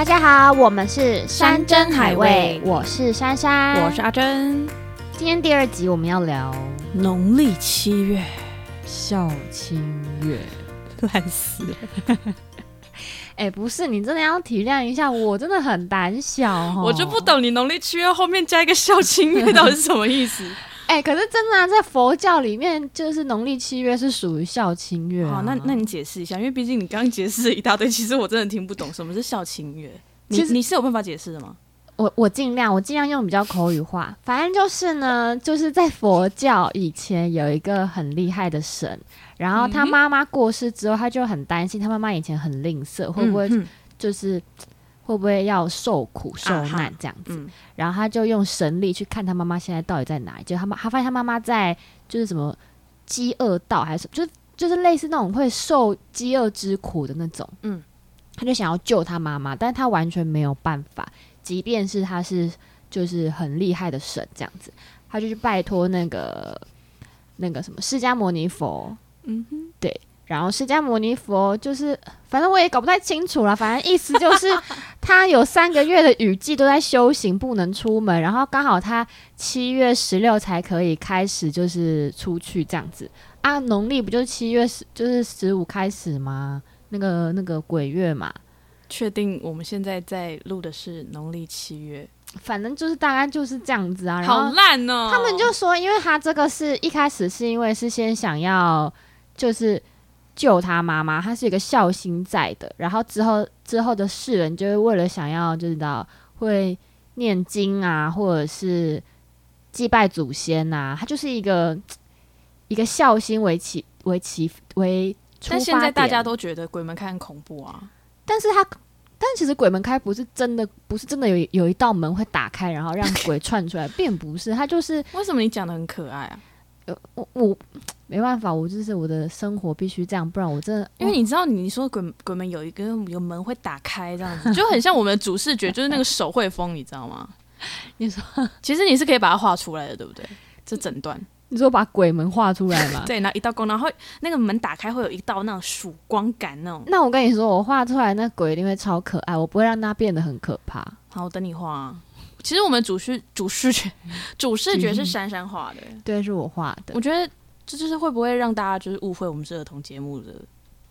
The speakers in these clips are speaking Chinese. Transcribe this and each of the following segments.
大家好，我们是山珍海味我是珊珊，我是阿珍。今天第二集我们要聊农历七月，孝亲月，烂死了。哎、不是，你真的要体谅一下，我真的很胆小哦，我就不懂你农历七月后面加一个孝亲月到底是什么意思？哎、可是真的啊，在佛教里面，就是农历七月是属于孝亲月、啊。好，那那你解释一下，因为毕竟你刚刚解释了一大堆，其实我真的听不懂 什么是孝亲月。你其实你是有办法解释的吗？我我尽量，我尽量用比较口语化。反正就是呢，就是在佛教以前有一个很厉害的神，然后他妈妈过世之后，他就很担心他妈妈以前很吝啬，会不会嗯就是会不会要受苦受难这样子。嗯。然后他就用神力去看他妈妈现在到底在哪里，就他妈他发现他妈妈在就是什么饥饿道还是什么就是就是类似那种会受饥饿之苦的那种，嗯，他就想要救他妈妈，但是他完全没有办法，即便是他是就是很厉害的神这样子，他就去拜托那个那个什么释迦牟尼佛，嗯哼，然后释迦牟尼佛就是，反正我也搞不太清楚了。反正意思就是，他有三个月的雨季都在修行，不能出门。然后刚好他七月十六才可以开始，就是出去这样子啊。农历不就是七月十，就是十五开始吗？那个那个鬼月嘛，确定我们现在在录的是农历七月，反正就是大概就是这样子啊。然好后烂哦！他们就说，因为他这个是一开始是因为是先想要就是救他妈妈，他是一个孝心在的，然后之后之后的世人就会为了想要就知道会念经啊，或者是祭拜祖先呐、他就是一个 一个孝心为起为起为出发但现在大家都觉得鬼门开很恐怖啊。但是他，但其实鬼门开不是真的，不是真的有有一道门会打开，然后让鬼窜出来，并不是，他就是为什么你讲的很可爱啊？呃我我没办法，我就是我的生活必须这样，不然我真的因为你知道，你说鬼鬼门有一个有门会打开，这样子就很像我们的主视觉，就是那个手绘风，你知道吗？你说 其实你是可以把它画出来的，对不对？这整段你说把鬼门画出来嘛？对，然后一道光，然后那个门打开会有一道那种曙光感那种。那我跟你说，我画出来那鬼一定会超可爱，我不会让它变得很可怕。好，我等你画、啊。其实我们主视主视觉主视觉是珊珊画的，对，是我画的我。觉得这就是会不会让大家就是误会我们是儿童节目的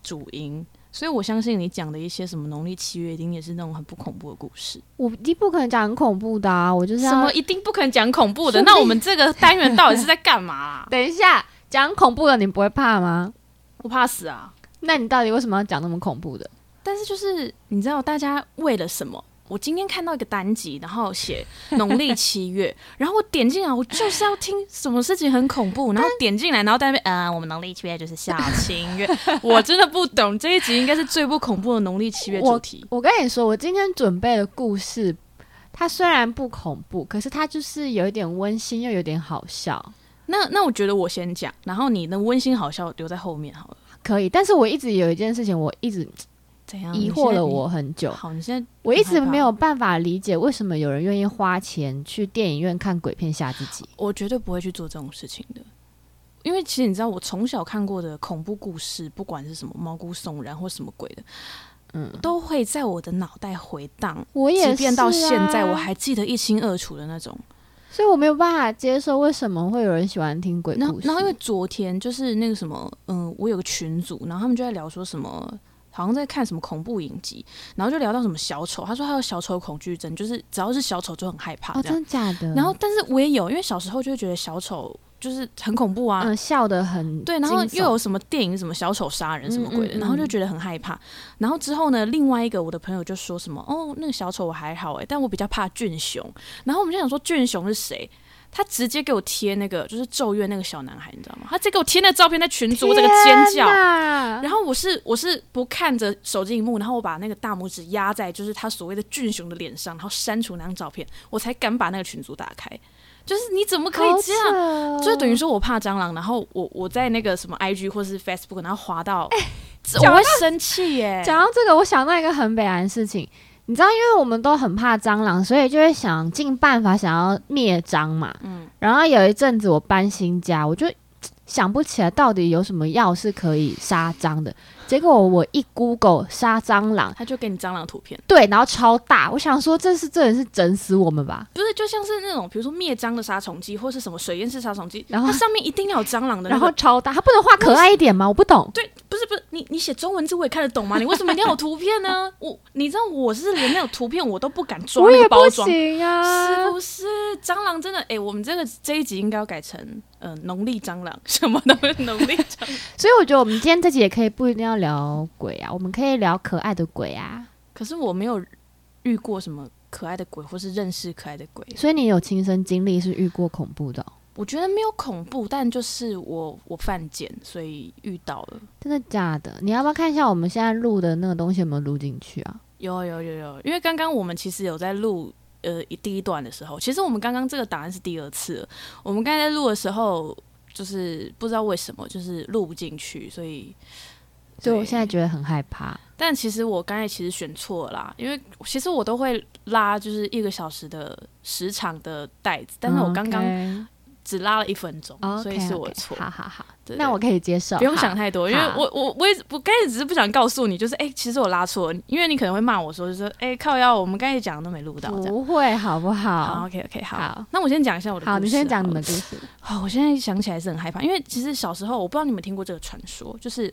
主因。所以我相信你讲的一些什么农历七月，一定也是那种很不恐怖的故事。我一定不可能讲很恐怖的啊！我就是要什么一定不可能讲恐怖的？那我们这个单元到底是在干嘛啦、等一下讲恐怖的，你不会怕吗？我怕死啊！那你到底为什么要讲那么恐怖的？但是就是你知道，大家为了什么？我今天看到一个单集，然后写 农历七月，然后我点进来，我就是要听什么事情很恐怖，然后点进来，然后在那边，呃，我们农历七月就是孝亲月，我真的不懂这一集应该是最不恐怖的农历七月主题。我跟你说，我今天准备的故事，它虽然不恐怖，可是它就是有一点温馨，又有点好笑。那那我觉得我先讲，然后你的温馨好笑留在后面好了。可以，但是我一直有一件事情，我一直怎样？疑惑了我很久。好，你现在我一直没有办法理解为什么有人愿意花钱去电影院看鬼片吓自己。我绝对不会去做这种事情的。因为其实你知道，我从小看过的恐怖故事，不管是什么毛骨悚然或什么鬼的，嗯，都会在我的脑袋回荡，我也是、啊，即便到现在，我还记得一清二楚的那种。所以我没有办法接受为什么会有人喜欢听鬼故，事。然后因为昨天就是那个什么，嗯，我有个群组，然后他们就在聊说什么。好像在看什么恐怖影集，然后就聊到什么小丑，他说他有小丑恐惧症，就是只要是小丑就很害怕哦，真的假的？然后，但是我也有，因为小时候就会觉得小丑就是很恐怖啊，嗯，笑得很对，然后又有什么电影什么小丑杀人什么鬼的，嗯嗯嗯然后就觉得很害怕。然后之后呢，另外一个我的朋友就说什么哦，那个小丑我还好哎，但我比较怕俊雄。然后我们就想说俊雄是谁？他直接给我贴那个就是咒怨那个小男孩，你知道吗？他直接给我贴那个照片在群组，我这个尖叫。然后我是我是不看着手机荧幕，然后我把那个大拇指压在就是他所谓的俊雄的脸上，然后删除那张照片，我才敢把那个群组打开。就是你怎么可以这样？样就等于说我怕蟑螂，然后我我在那个什么 IG 或是 Facebook，然后滑到，这讲到我会生气耶。讲到这个，我想到一个很北然的事情，你知道，因为我们都很怕蟑螂，所以就会想尽办法想要灭蟑嘛。嗯然后有一阵子我搬新家，我就想不起来到底有什么药是可以杀蟑的。结果我一 Google 杀蟑螂，他就给你蟑螂图片，对，然后超大，我想说这是这人是整死我们吧？不是就像是那种比如说灭蟑的杀虫剂，或是什么水烟式杀虫剂，然后它上面一定要有蟑螂的、那然，后超大，它不能画可爱一点吗？我不懂。对，不是不是，你你写中文字我也看得懂吗？你为什么一定要有图片呢？我你知道我是连那种图片我都不敢装我也不那个包装，行啊是！不是？蟑螂真的，哎、我们这个这一集应该要改成嗯农历蟑螂，什么都是农历蟑螂。所以我觉得我们今天这集也可以不一定要聊鬼啊，我们可以聊可爱的鬼啊。可是我没有遇过什么可爱的鬼，或是认识可爱的鬼。所以你有亲身经历是遇过恐怖的哦、我觉得没有恐怖，但就是我我犯贱，所以遇到了。真的假的？你要不要看一下我们现在录的那个东西有没有录进去啊？有有有有，因为刚刚我们其实有在录呃一第一段的时候，其实我们刚刚这个答案是第二次了。我们刚才在录的时候，就是不知道为什么就是录不进去，所以所以我现在觉得很害怕。但其实我刚才其实选错了啦，因为其实我都会拉就是一个小时的时长的带子，但是我刚刚只拉了一分钟哦所以是我错。好好好，对那我可以接受。不用想太多，因为我我我也我刚才只是不想告诉你，就是哎、其实我拉错了，因为你可能会骂我说，就是哎、靠腰，我们刚才讲的都没录到。不会好不好好？，OK OK，好，好那我先讲一下我的故事好，你先讲你的故事。好，我现在想起来是很害怕，因为其实小时候我不知道你们听过这个传说，就是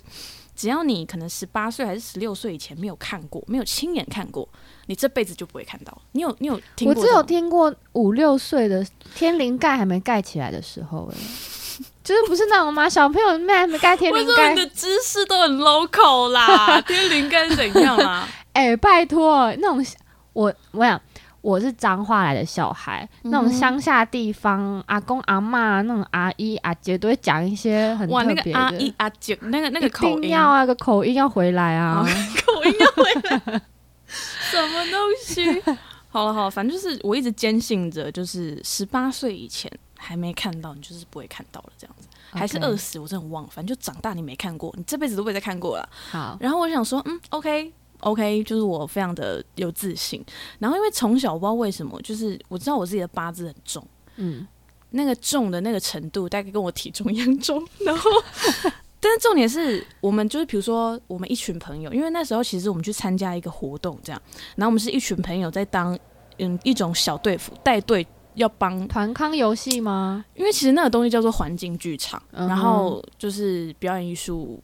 只要你可能十八岁还是十六岁以前没有看过，没有亲眼看过，你这辈子就不会看到。你有你有听过我只有？听过五六岁的天灵盖还没盖起来的时候、哎，就是不是那种吗？小朋友没盖天灵盖的知识都很 local 啦？天灵盖是怎样啊？哎、拜托，那种我我想我是彰化来的小孩，那种乡下地方，阿公阿妈那种阿姨阿姐都会讲一些很哇，特别的，那个阿姨阿姐，那个那个口音要啊，个口音要回来啊。口音要回来，什么东西？好了好了，反正就是我一直坚信着，就是十八岁以前还没看到，你就是不会看到了这样子，还是二十，我真的很忘了。反正就长大你没看过，你这辈子都不会再看过了。好，然后我想说，嗯，OK。OK，就是我非常的有自信，然后因为从小我不知道为什么，就是我知道我自己的八字很重，嗯，那个重的那个程度大概跟我体重一样重，然后，但是重点是我们就是比如说我们一群朋友，因为那时候其实我们去参加一个活动，这样，然后我们是一群朋友在当嗯一种小队服带队要帮，团康游戏吗？因为其实那个东西叫做环境剧场，嗯然后就是表演艺术。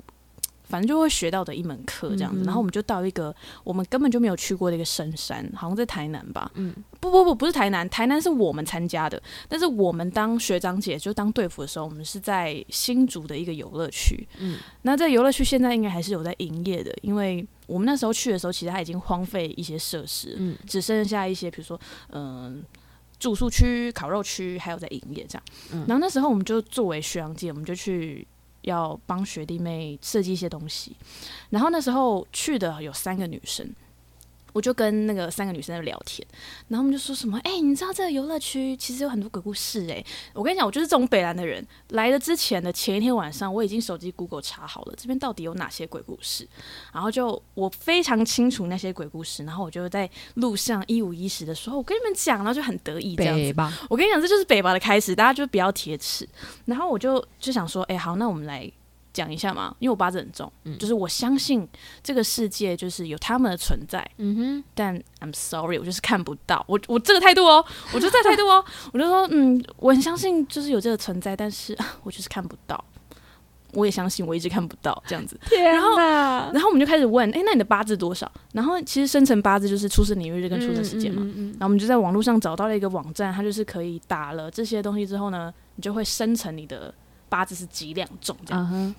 反正就会学到的一门课这样子，嗯然后我们就到一个我们根本就没有去过的一个深山，好像在台南吧，嗯，不不不，不是台南，台南是我们参加的，但是我们当学长姐就当队服的时候，我们是在新竹的一个游乐区。嗯，那这游乐区现在应该还是有在营业的，因为我们那时候去的时候，其实它已经荒废一些设施，嗯只剩下一些比如说嗯、住宿区、烤肉区还有在营业这样。嗯然后那时候我们就作为学长姐，我们就去。要帮学弟妹设计一些东西，然后那时候去的有三个女生，我就跟那个三个女生在聊天，然后我们就说什么，哎、你知道这个游乐区其实有很多鬼故事哎、我跟你讲，我就是这种北兰的人。来的之前的前一天晚上，我已经手机 Google 查好了这边到底有哪些鬼故事，然后就我非常清楚那些鬼故事，然后我就在路上一五一十的说，我跟你们讲，然后就很得意这样子我跟你讲，这就是北吧的开始，大家就不要铁齿。然后我就就想说，哎、好，那我们来讲一下嘛，因为我八字很重，就是我相信这个世界就是有他们的存在，嗯哼，但 I'm sorry，我就是看不到。我我这个态度哦，我就这态度哦，我就说，嗯，我很相信就是有这个存在，但是我就是看不到。我也相信，我一直看不到这样子。然后，然后我们就开始问，哎、那你的八字多少？然后其实生辰八字就是出生年月日跟出生时间嘛。嗯嗯嗯然后我们就在网络上找到了一个网站，它就是可以打了这些东西之后呢，你就会生成你的八字是几两重这样。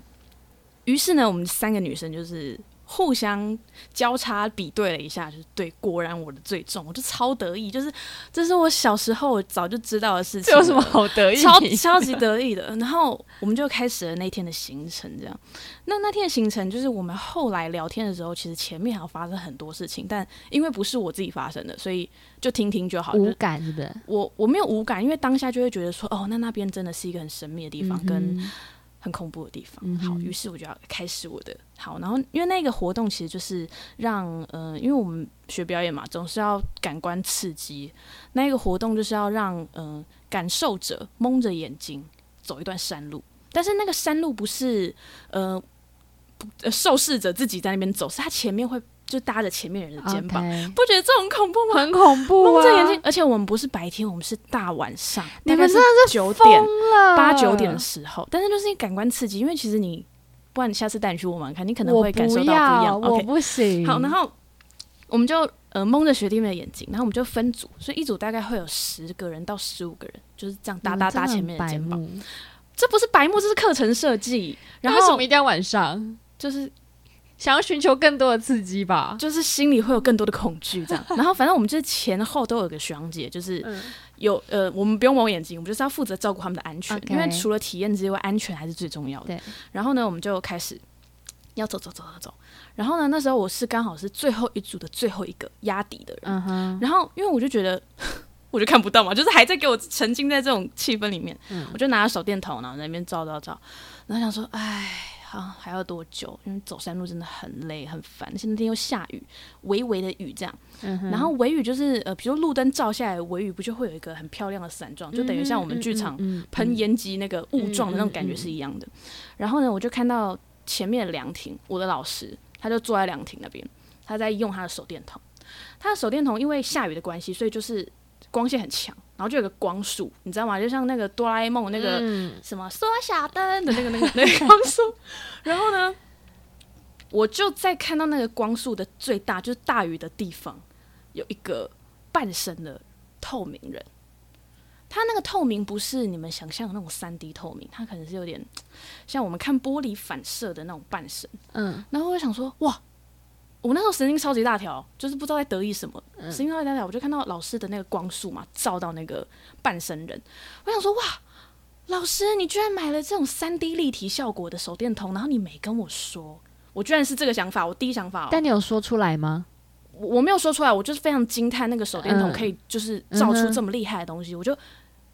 于是呢，我们三个女生就是互相交叉比对了一下，就是对，果然我的最重，我就超得意，就是这是我小时候早就知道的事情，这有什么好得意？超超级得意的。然后我们就开始了那天的行程，这样。那那天的行程就是我们后来聊天的时候，其实前面还有发生很多事情，但因为不是我自己发生的，所以就听听就好。就无感是不是？我我没有无感，因为当下就会觉得说，哦，那那边真的是一个很神秘的地方，跟嗯很恐怖的地方。嗯好，于是我就要开始我的好，然后因为那个活动其实就是让呃，因为我们学表演嘛，总是要感官刺激。那个活动就是要让嗯、呃感受者蒙着眼睛走一段山路，但是那个山路不是呃呃受试者自己在那边走，是他前面会就搭着前面人的肩膀不觉得这很恐怖吗？很恐怖啊！蒙着眼睛，而且我们不是白天，我们是大晚上，你大概是们真的九点了，八九点的时候，但是就是感官刺激，因为其实你，不然你下次带你去玩玩看，你可能会感受到不一样。我 OK，不行。好，然后我们就呃蒙着学弟妹的眼睛，然后我们就分组，所以一组大概会有十个人到十五个人，就是这样搭搭搭前面的肩膀。膀。这不是白目，这是课程设计。然后为什后么一定要晚上？就是想要寻求更多的刺激吧？就是心里会有更多的恐惧，这样。然后反正我们就是前后都有个学长姐，就是嗯有呃，我们不用蒙眼睛，我们就是要负责照顾他们的安全因为除了体验之外，安全还是最重要的。然后呢，我们就开始要走走走走走。然后呢，那时候我是刚好是最后一组的最后一个压底的人。嗯哼，然后因为我就觉得。我就看不到嘛，就是还在给我沉浸在这种气氛里面，嗯我就拿着手电筒，然后在那边照照照，然后想说，哎，好还要多久？因为走山路真的很累很烦，而且那天又下雨，微微的雨这样，嗯然后微雨就是呃，比如路灯照下来，微雨不就会有一个很漂亮的伞状，就等于像我们剧场喷烟机那个雾状的那种感觉是一样的。然后呢，我就看到前面的凉亭，我的老师他就坐在凉亭那边，他在用他的手电筒。他的手电筒因为下雨的关系，所以就是光线很强，然后就有个光束，你知道吗？就像那个哆啦 A 梦那个嗯什么缩小灯的那个那个那个光束。然后呢，我就在看到那个光束的最大，就是大雨的地方，有一个半身的透明人。他那个透明不是你们想象的那种三 D 透明，它可能是有点像我们看玻璃反射的那种半身。嗯然后我就想说，哇，我那时候神经超级大条，就是不知道在得意什么，嗯。神经超级大条，我就看到老师的那个光束嘛，照到那个半身人，我想说，哇，老师你居然买了这种三 D 立体效果的手电筒，然后你没跟我说，我居然是这个想法，我第一想法、哦，但你有说出来吗？我我没有说出来，我就是非常惊叹那个手电筒嗯。可以就是照出这么厉害的东西，我就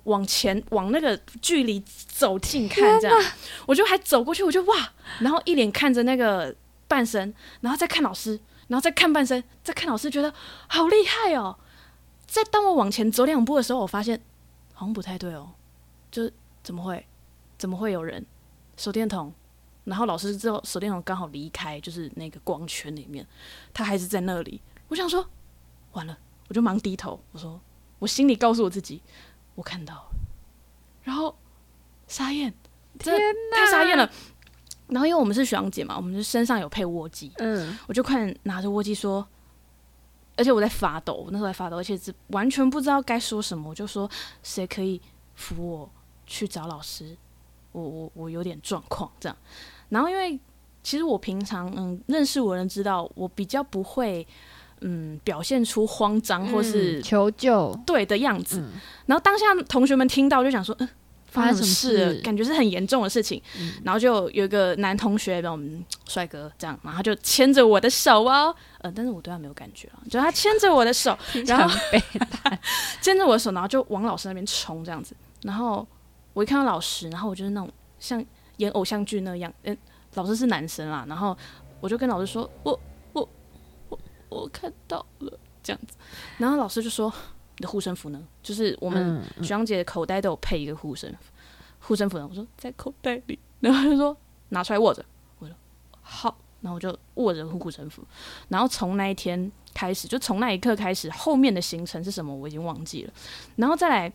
往前往那个距离走近看，这样，我就还走过去，我就哇，然后一脸看着那个半身，然后再看老师，然后再看半身，再看老师，觉得好厉害哦。在当我往前走两步的时候，我发现好像不太对哦，就是怎么会怎么会有人手电筒？然后老师之后手电筒刚好离开，就是那个光圈里面，他还是在那里。我想说，完了，我就忙低头，我说，我心里告诉我自己，我看到了，然后傻眼，真的太傻眼了。然后因为我们是学长姐嘛，我们就身上有配握机，嗯，我就快点拿着握机说，而且我在发抖，我那时候在发抖，而且是完全不知道该说什么，我就说谁可以扶我去找老师，我我我有点状况这样。然后因为其实我平常嗯认识我的人知道我比较不会嗯表现出慌张或是嗯求救，对的样子。嗯然后当下同学们听到就想说，嗯，发生什么事了？事感觉是很严重的事情。嗯然后就有一个男同学，我们帅哥这样，然后就牵着我的手哦，呃，但是我对他没有感觉啊，就他牵着我的手，然后被 牵着我的手，然后就往老师那边冲这样子。然后我一看到老师，然后我就是那种像演偶像剧那样，嗯、老师是男生啦，然后我就跟老师说，我我我我看到了这样子，然后老师就说你的护身符呢？就是我们嗯学长姐的口袋都有配一个护身符，护身符呢？我说在口袋里，然后他就说拿出来握着，我说好，然后我就握着护身符，然后从那一天开始，就从那一刻开始，后面的行程是什么我已经忘记了，然后再来。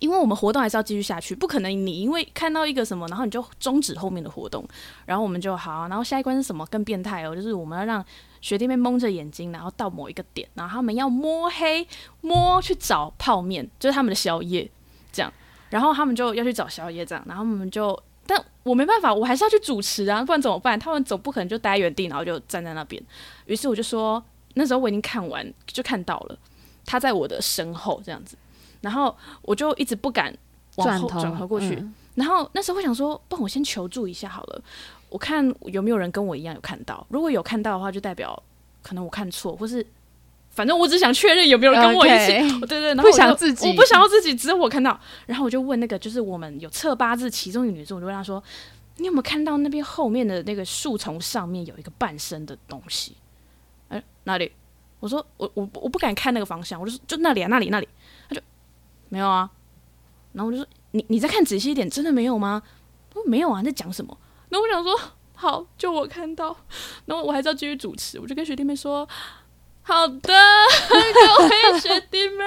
因为我们活动还是要继续下去，不可能你因为看到一个什么，然后你就终止后面的活动，然后我们就好，然后下一关是什么更变态哦，就是我们要让学弟妹蒙着眼睛，然后到某一个点，然后他们要摸黑摸去找泡面，就是他们的宵夜，这样，然后他们就要去找宵夜，这样，然后我们就，但我没办法，我还是要去主持啊，不然怎么办？他们总不可能就待原地，然后就站在那边。于是我就说，那时候我已经看完，就看到了，他在我的身后这样子，然后我就一直不敢往后转头过去，嗯然后那时候我想说，不我先求助一下好了，我看有没有人跟我一样有看到。如果有看到的话，就代表可能我看错，或是反正我只想确认有没有人跟我一起。对 对，然后不想自己我不想要自己，只有我看到。然后我就问那个，就是我们有测八字其中一个女生，我就问她说：“你有没有看到那边后面的那个树丛上面有一个半身的东西？”哎，哪里？我说我我我不敢看那个方向，我就说就那里啊，那里那里。没有啊。然后我就说你你再看仔细一点，真的没有吗？他说没有啊，你在讲什么？然后我想说，好，就我看到，然后我还是要继续主持，我就跟学弟妹说，好的，各位学弟妹。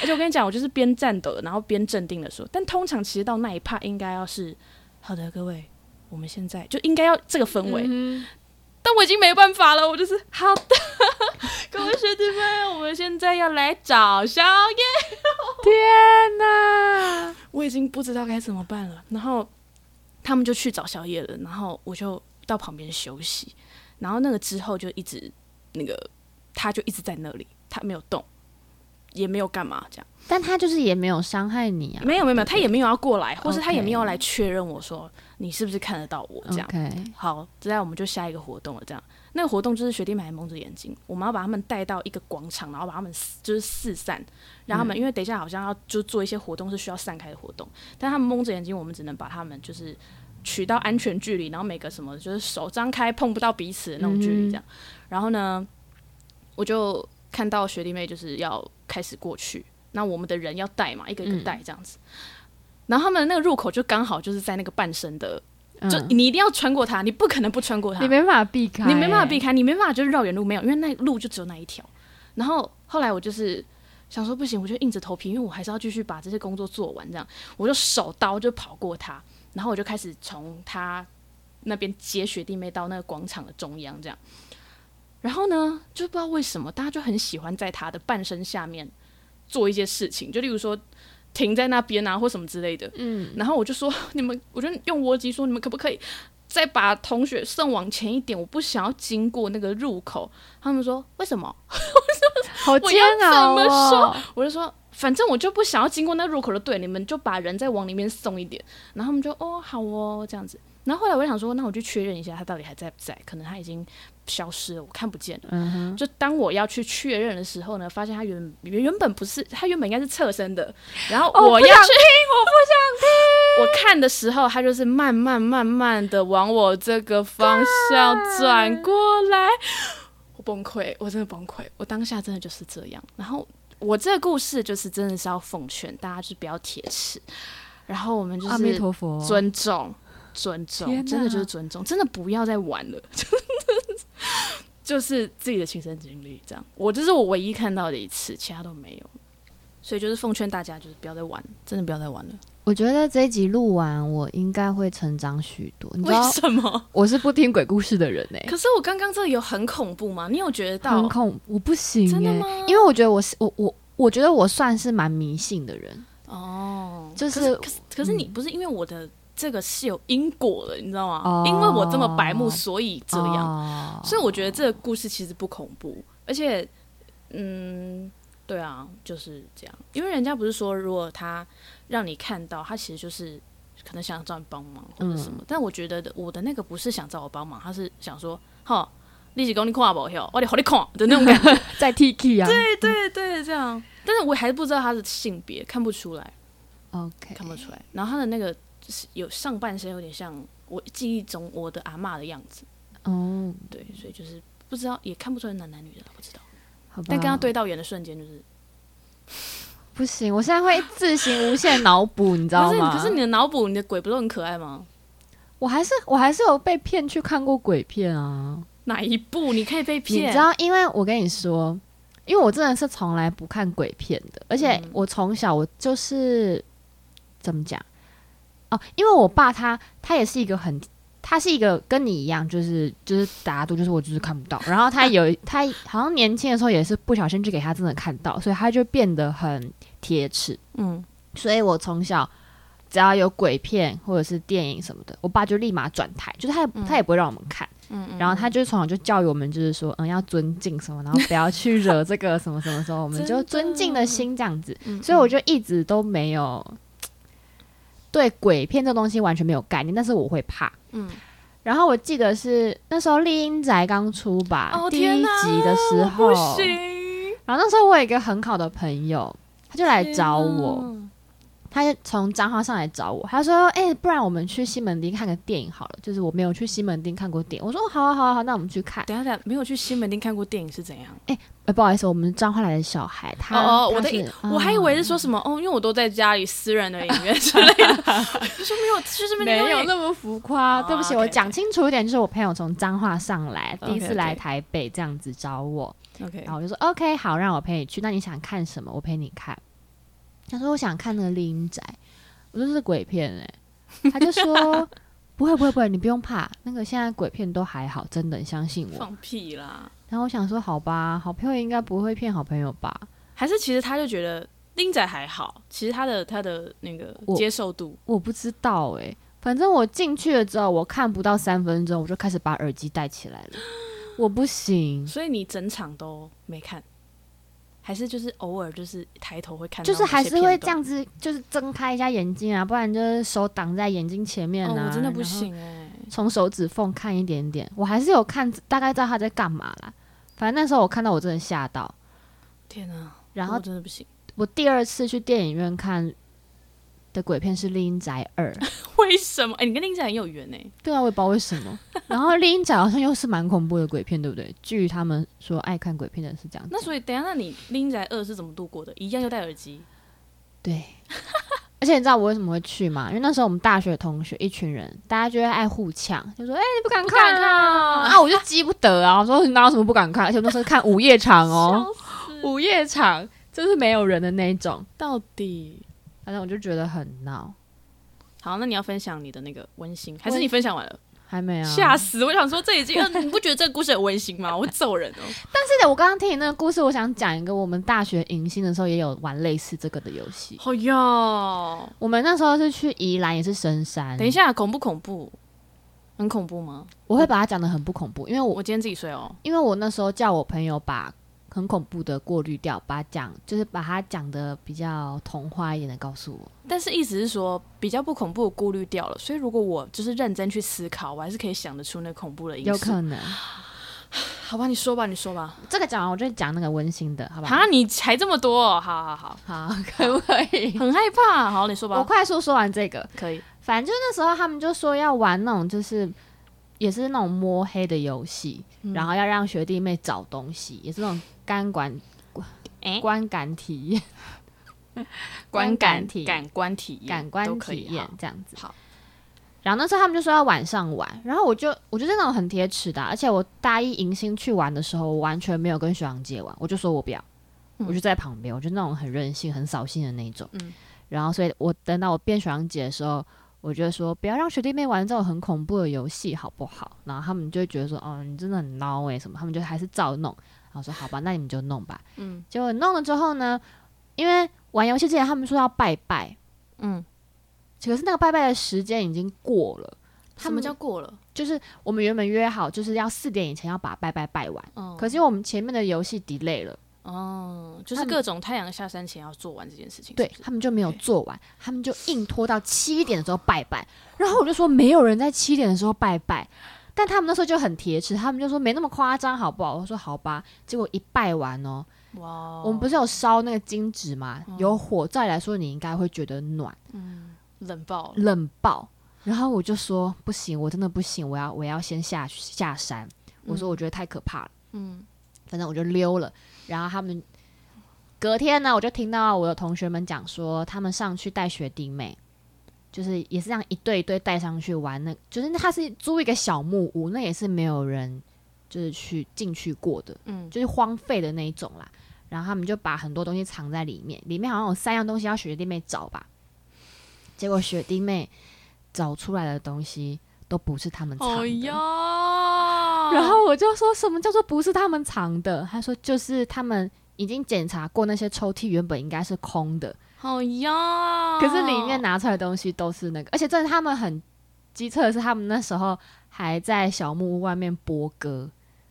而且我跟你讲，我就是边战斗，然后边镇定的说，但通常其实到那一趴应该要是，好的，各位，我们现在就应该要这个氛围。嗯但我已经没办法了，我就是好的，各位学弟妹，我们现在要来找宵夜。天哪！我已经不知道该怎么办了。然后他们就去找宵夜了，然后我就到旁边休息。然后那个之后就一直那个，他就一直在那里，他没有动，也没有干嘛，这样但他就是也没有伤害你啊，没有没有没有，他也没有要过来，或是他也没有来确认我说你是不是看得到我这样。好，接下来我们就下一个活动了。这样，那个活动就是学弟妹还蒙着眼睛，我们要把他们带到一个广场，然后把他们就是四散，让他们、因为等一下好像要就做一些活动是需要散开的活动，但他们蒙着眼睛，我们只能把他们就是取到安全距离，然后每个什么就是手张开碰不到彼此的那种距离这样。然后呢，我就看到学弟妹就是要开始过去，那我们的人要带嘛，一个一个带这样子。然后他们那个入口就刚好就是在那个半身的就嗯你一定要穿过它，你不可能不穿过它，你没办法避开，你没办法避开，你没办法就是绕远路没有，因为那路就只有那一条。然后后来我就是想说不行，我就硬着头皮，因为我还是要继续把这些工作做完，这样我就手刀就跑过他，然后我就开始从他那边接雪弟妹到那个广场的中央，这样。然后呢，就不知道为什么大家就很喜欢在他的半身下面做一些事情，就例如说停在那边啊，或什么之类的。嗯，然后我就说 你们，我就用窝机说你们可不可以再把同学送往前一点？我不想要经过那个入口。他们说为什么？好煎熬我要怎么哦。我就说反正我就不想要经过那入口的，对，你们就把人再往里面送一点。然后他们就哦好哦这样子。然后后来我就想说，那我就确认一下他到底还在不在，可能他已经消失了，我看不见了。嗯，就当我要去确认的时候呢，发现他原原原本不是，他原本应该是侧身的，然后哦我要去不想听，我不想听。我看的时候，他就是慢慢慢慢的往我这个方向转过来，我崩溃，我真的崩溃，我当下真的就是这样。然后我这个故事就是真的是要奉劝大家，就是不要铁齿，然后我们就阿弥是陀佛，尊重，尊重，真的就是尊重，真的不要再玩了，就是自己的亲身经历这样。我这是我唯一看到的一次，其他都没有。所以就是奉劝大家，就是不要再玩，真的不要再玩了。我觉得这一集录完，我应该会成长许多。你知为，什么？我是不听鬼故事的人哎、可是我刚刚这个有很恐怖吗？你有觉得到很？恐，我不行哎、真的吗？因为我觉得我是我我我觉得我算是蛮迷信的人，哦，就是可是你不是因为我的这个是有因果的，你知道吗？哦因为我这么白目，所以这样。样所以我觉得这个故事其实不恐怖，而且，嗯，对啊，就是这样。因为人家不是说，如果他让你看到，他其实就是可能想找你帮忙或者什么。但我觉得我的那个不是想找我帮忙，他是想说，哈，你是讲你看不哟，我得好你看的那种感觉。在 Tiki 啊，对对对，这样。但是我还不知道他的性别，看不出来，，OK，看不出来。然后他的那个就是有上半身有点像我记忆中我的阿嬷的样子，哦，对，所以就是不知道，也看不出来男男女的，不知道。好吧，但跟他对到眼的瞬间，就是 不行，我现在会自行无限脑补，你知道吗？可是你的脑补，你的鬼不都很可爱吗？我还是我还是有被骗去看过鬼片啊。哪一部你可以被骗你骗？知道，因为我跟你说，因为我真的是从来不看鬼片的，而且嗯我从小我就是怎么讲哦，因为我爸他他也是一个很。他是一个跟你一样，就是就是打赌，就是我就是看不到。然后他有他 好像年轻的时候也是不小心就给他真的看到，所以他就变得很铁齿。嗯，所以我从小只要有鬼片或者是电影什么的，我爸就立马转台，就是他也、他也不会让我们看。嗯嗯然后他就从小就教育我们，就是说，嗯，要尊敬什么，然后不要去惹这个什么什么时候，我们 就尊敬的心这样子。嗯所以我就一直都没有对鬼片这东西完全没有概念，但是我会怕。嗯，然后我记得是那时候《丽英宅》刚出吧，哦第一集的时候，然后那时候我有一个很好的朋友，他就来找我，他就从彰化上来找我，他说：“哎、不然我们去西门町看个电影好了。”就是我没有去西门町看过电影，我说：“好啊，好啊，好，那我们去看。等一下等下，没有去西门町看过电影是怎样？”哎、不好意思，我们彰化来的小孩，他哦哦，我的他是我还以为是嗯说什么哦，因为我都在家里私人的影院之类的，我就说没有去西门町没有那么浮夸，哦对不起我讲清楚一点，就是我朋友从彰化上来，第一次来台北这样子找我，OK，然后我就说 OK，好，让我陪你去。那你想看什么？我陪你看。他说我想看那个《丽英宅》，我说是鬼片哎、他就说 不会不会不会，你不用怕，那个现在鬼片都还好，真的，你相信我。放屁啦！然后我想说好吧，好朋友应该不会骗好朋友吧？还是其实他就觉得丁仔还好，其实他的他的那个接受度，我不知道哎、反正我进去了之后，我看不到三分钟，我就开始把耳机戴起来了。我不行，所以你整场都没看，还是就是偶尔就是抬头会看到就是还是会这样子，就是睁开一下眼睛啊，不然就是手挡在眼睛前面哦，啊。我真的不行哎、从手指缝看一点点，我还是有看，大概知道他在干嘛啦。反正那时候我看到我真的吓到，天啊！然后真的不行，我第二次去电影院看的鬼片是《丽英宅二》，为什么？哎、你跟丁仔很有缘哎、对啊，我也不知道为什么。然后《丽英宅》好像又是蛮恐怖的鬼片，对不对？据他们说，爱看鬼片的人是这样讲。那所以等一下，那你丁仔二是怎么度过的？一样又戴耳机，对，而且你知道我为什么会去吗？因为那时候我们大学同学一群人，大家就会爱互呛，就说：“哎、你不敢看啊？”看啊，我就记不得啊！我说：“你哪有什么不敢看？”而且那时候看午夜场哦，午夜场就是没有人的那一种，到底。反正我就觉得很闹。好，那你要分享你的那个温馨，还是你分享完了？还没啊，吓死！我想说这已经，呃你不觉得这个故事很温馨吗？我会揍人哦。但是呢，我刚刚听你那个故事，我想讲一个，我们大学迎新的时候也有玩类似这个的游戏。好哟，我们那时候是去宜兰，也是深山。等一，下，恐不恐怖？很恐怖吗？我会把它讲的很不恐怖，因为我我今天自己睡哦。因为我那时候叫我朋友把很恐怖的过滤掉，把它讲就是把它讲的比较童话一点的告诉我。但是意思是说，比较不恐怖的过滤掉了，所以如果我就是认真去思考，我还是可以想得出那恐怖的因素。有可能 好吧，你说吧，你说吧。这个讲完，我就讲那个温馨的，好吧好？啊，你还这么多、哦？好好好，好，可不可以？很害怕。好，你说吧。我快速说完这个，可以。反正就那时候他们就说要玩那种就是也是那种摸黑的游戏，嗯。然后要让学弟妹找东西，也是那种感官哎观感体验、观感体感官体验感官都可以体验好。这样子。好，然后那时候他们就说要晚上玩，然后我就我就是那种很铁齿的啊、而且我大一迎新去玩的时候，我完全没有跟学长姐玩，我就说我不要，嗯。我就在旁边，我就那种很任性、很扫兴的那种。嗯。然后所以我等到我变学长姐的时候，我觉得说不要让学弟妹玩这种很恐怖的游戏，好不好？然后他们就会觉得说，哦，你真的很孬诶、什么，他们就还是照弄。然后说好吧，那你们就弄吧。嗯结果弄了之后呢，因为玩游戏之前他们说要拜拜，嗯，可是那个拜拜的时间已经过了。他们叫过了？就是我们原本约好，就是要四点以前要把拜拜拜完，哦可是因为我们前面的游戏 delay 了，哦，就是各种太阳下山前要做完这件事情。对他们就没有做完，他们就硬拖到七点的时候拜拜，然后我就说没有人在七点的时候拜拜，但他们那时候就很铁齿，他们就说没那么夸张好不好？我说好吧，结果一拜完哦，哇哦，我们不是有烧那个金纸吗？嗯有火，照理来说你应该会觉得暖，嗯冷爆。冷爆。然后我就说不行，我真的不行，我要我要先下下山。我说我觉得太可怕了。嗯反正我就溜了。然后他们隔天呢，我就听到我的同学们讲说，他们上去带学弟妹，就是也是这样一对一对带上去玩那，就是他是租一个小木屋，那也是没有人就是去进去过的，嗯，就是荒废的那一种啦。然后他们就把很多东西藏在里面，里面好像有三样东西要学弟妹找吧。结果学弟妹找出来的东西都不是他们藏的。然后我就说什么叫做不是他们藏的？他说就是他们已经检查过那些抽屉原本应该是空的，好呀，可是里面拿出来的东西都是那个，而且真的他们很机测的是，他们那时候还在小木屋外面播歌，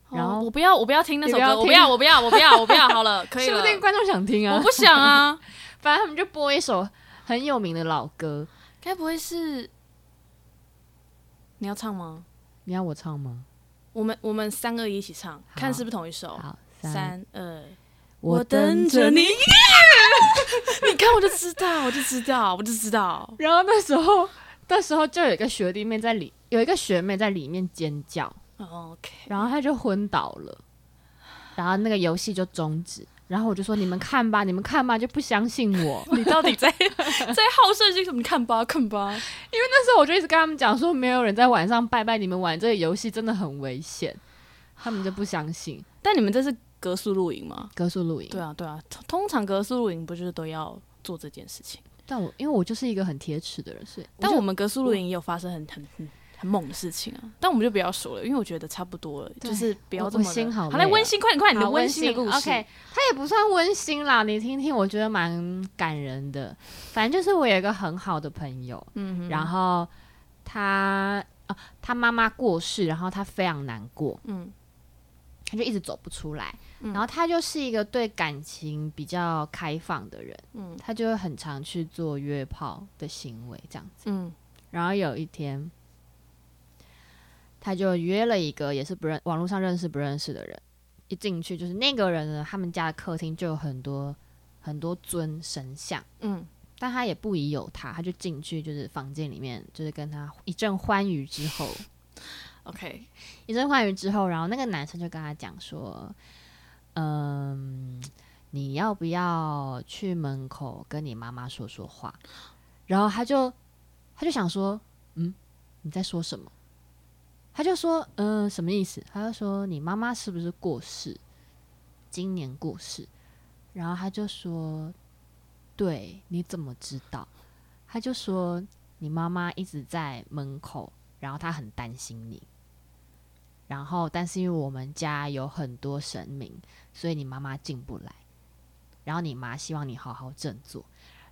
然后哦我不要，我不要听那首歌，我不要听不要，我不要，我不要，我不要，好了，可以了说不。定观众想听啊我。不想啊，反正他们就播一首很有名的老歌，该不会是你要唱吗？你要我唱吗？我们我们三二一一起唱，看是不是同一首。好，三二，我等着你。你看我就知道，我就知道，我就知道。然后那时候，那时候就有一个学弟妹在里，有一个学妹在里面尖叫，哦 OK，然后她就昏倒了，然后那个游戏就终止。然后我就说：“你们看吧，你们看吧，就不相信我。”你到底在 在好胜心什么？你看吧，看吧。因为那时候我就一直跟他们讲说，没有人在晚上拜拜，你们玩这个游戏真的很危险。他们就不相信。但你们这是格数露营吗？格数露营，对啊，对啊。通通常格数露营不就是都要做这件事情？但我因为我就是一个很铁齿的人，所以但我们格数露营也有发生很很很很猛的事情啊。但我们就不要说了，因为我觉得差不多了，就是不要这么心好好来累哦温馨，快点快点，你的温馨的故事。OK，它也不算温馨啦，你听听，我觉得蛮感人的。反正就是我有一个很好的朋友，嗯哼，然后他啊，他妈妈过世，然后他非常难过，嗯他就一直走不出来。嗯然后他就是一个对感情比较开放的人，嗯他就会很常去做约炮的行为这样子。嗯然后有一天，他就约了一个也是不认网络上认识不认识的人，一进去就是那个人呢，他们家的客厅就有很多很多尊神像，嗯但他也不疑有他，他就进去就是房间里面，就是跟他一阵欢愉之后，，OK，一阵欢愉之后，然后那个男生就跟他讲说，嗯，你要不要去门口跟你妈妈说说话？然后他就他就想说，嗯，你在说什么？他就说，嗯、什么意思？他就说你妈妈是不是过世？今年过世。然后他就说，对，你怎么知道？他就说你妈妈一直在门口，然后她很担心你。然后，但是因为我们家有很多神明，所以你妈妈进不来。然后你妈希望你好好振作。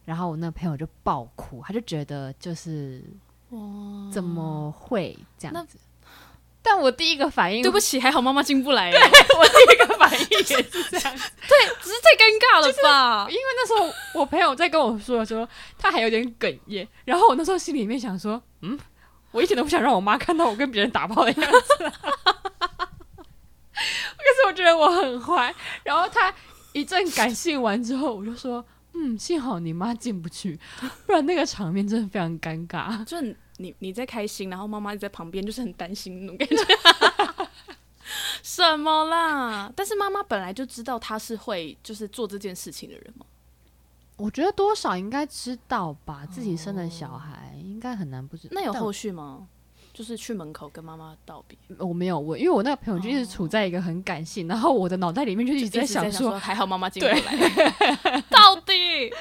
然后我那朋友就爆哭，他就觉得就是哇，怎么会这样子？但我第一个反应，对不起，还好妈妈进不来对，我第一个反应也是这样对。只是太尴尬了吧？因为那时候我朋友在跟我说的时候，他还有点哽咽。然后我那时候心里面想说，嗯，我一点都不想让我妈看到我跟别人打炮的样子。可是我觉得我很坏。然后他一阵感性完之后，我就说，嗯，幸好你妈进不去，不然那个场面真的非常尴尬。就是你你在开心，然后妈妈在旁边，就是很担心那种感觉。什么啦？但是妈妈本来就知道他是会就是做这件事情的人嘛。我觉得多少应该知道吧，自己生的小孩应该很难不知。道那有后续吗？就是去门口跟妈妈道别，我没有问，因为我那个朋友就一直处在一个很感性，然后我的脑袋里面就一直在一直在想说，还好妈妈进不来，到底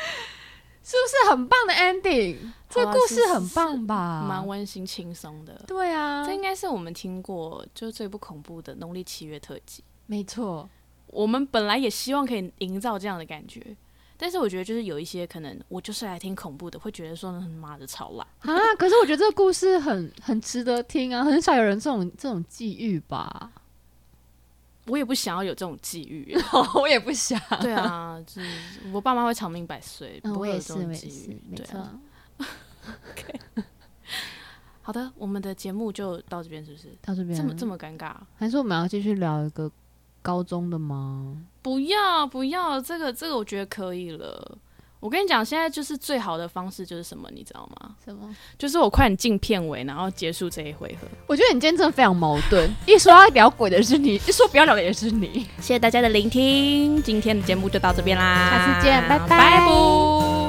是不是很棒的 ending？这故事很棒吧？蛮温馨轻松的。对啊这，应该是我们听过就是最不恐怖的农历七月特辑。没错。我们本来也希望可以营造这样的感觉，但是我觉得就是有一些可能我就是来听恐怖的，会觉得说他妈的超烂。啊！可是我觉得这个故事很很值得听啊，很少有人这种这种际遇吧？我也不想要有这种际遇。我也不想。对啊，就是我爸妈会长命百岁，嗯，不会有这种际我也是遇，。没错。对啊。好的，我们的节目就到这边，是不是？到这边这么这么尴尬？还是我们要继续聊一个高中的吗？不要不要，这个这个我觉得可以了。我跟你讲，现在就是最好的方式就是什么，你知道吗？什么？就是我快点进片尾，然后结束这一回合。我觉得你今天真的非常矛盾，一说要聊鬼的是你，一说不要聊的也是你。谢谢大家的聆听，今天的节目就到这边啦，下次见拜拜拜拜。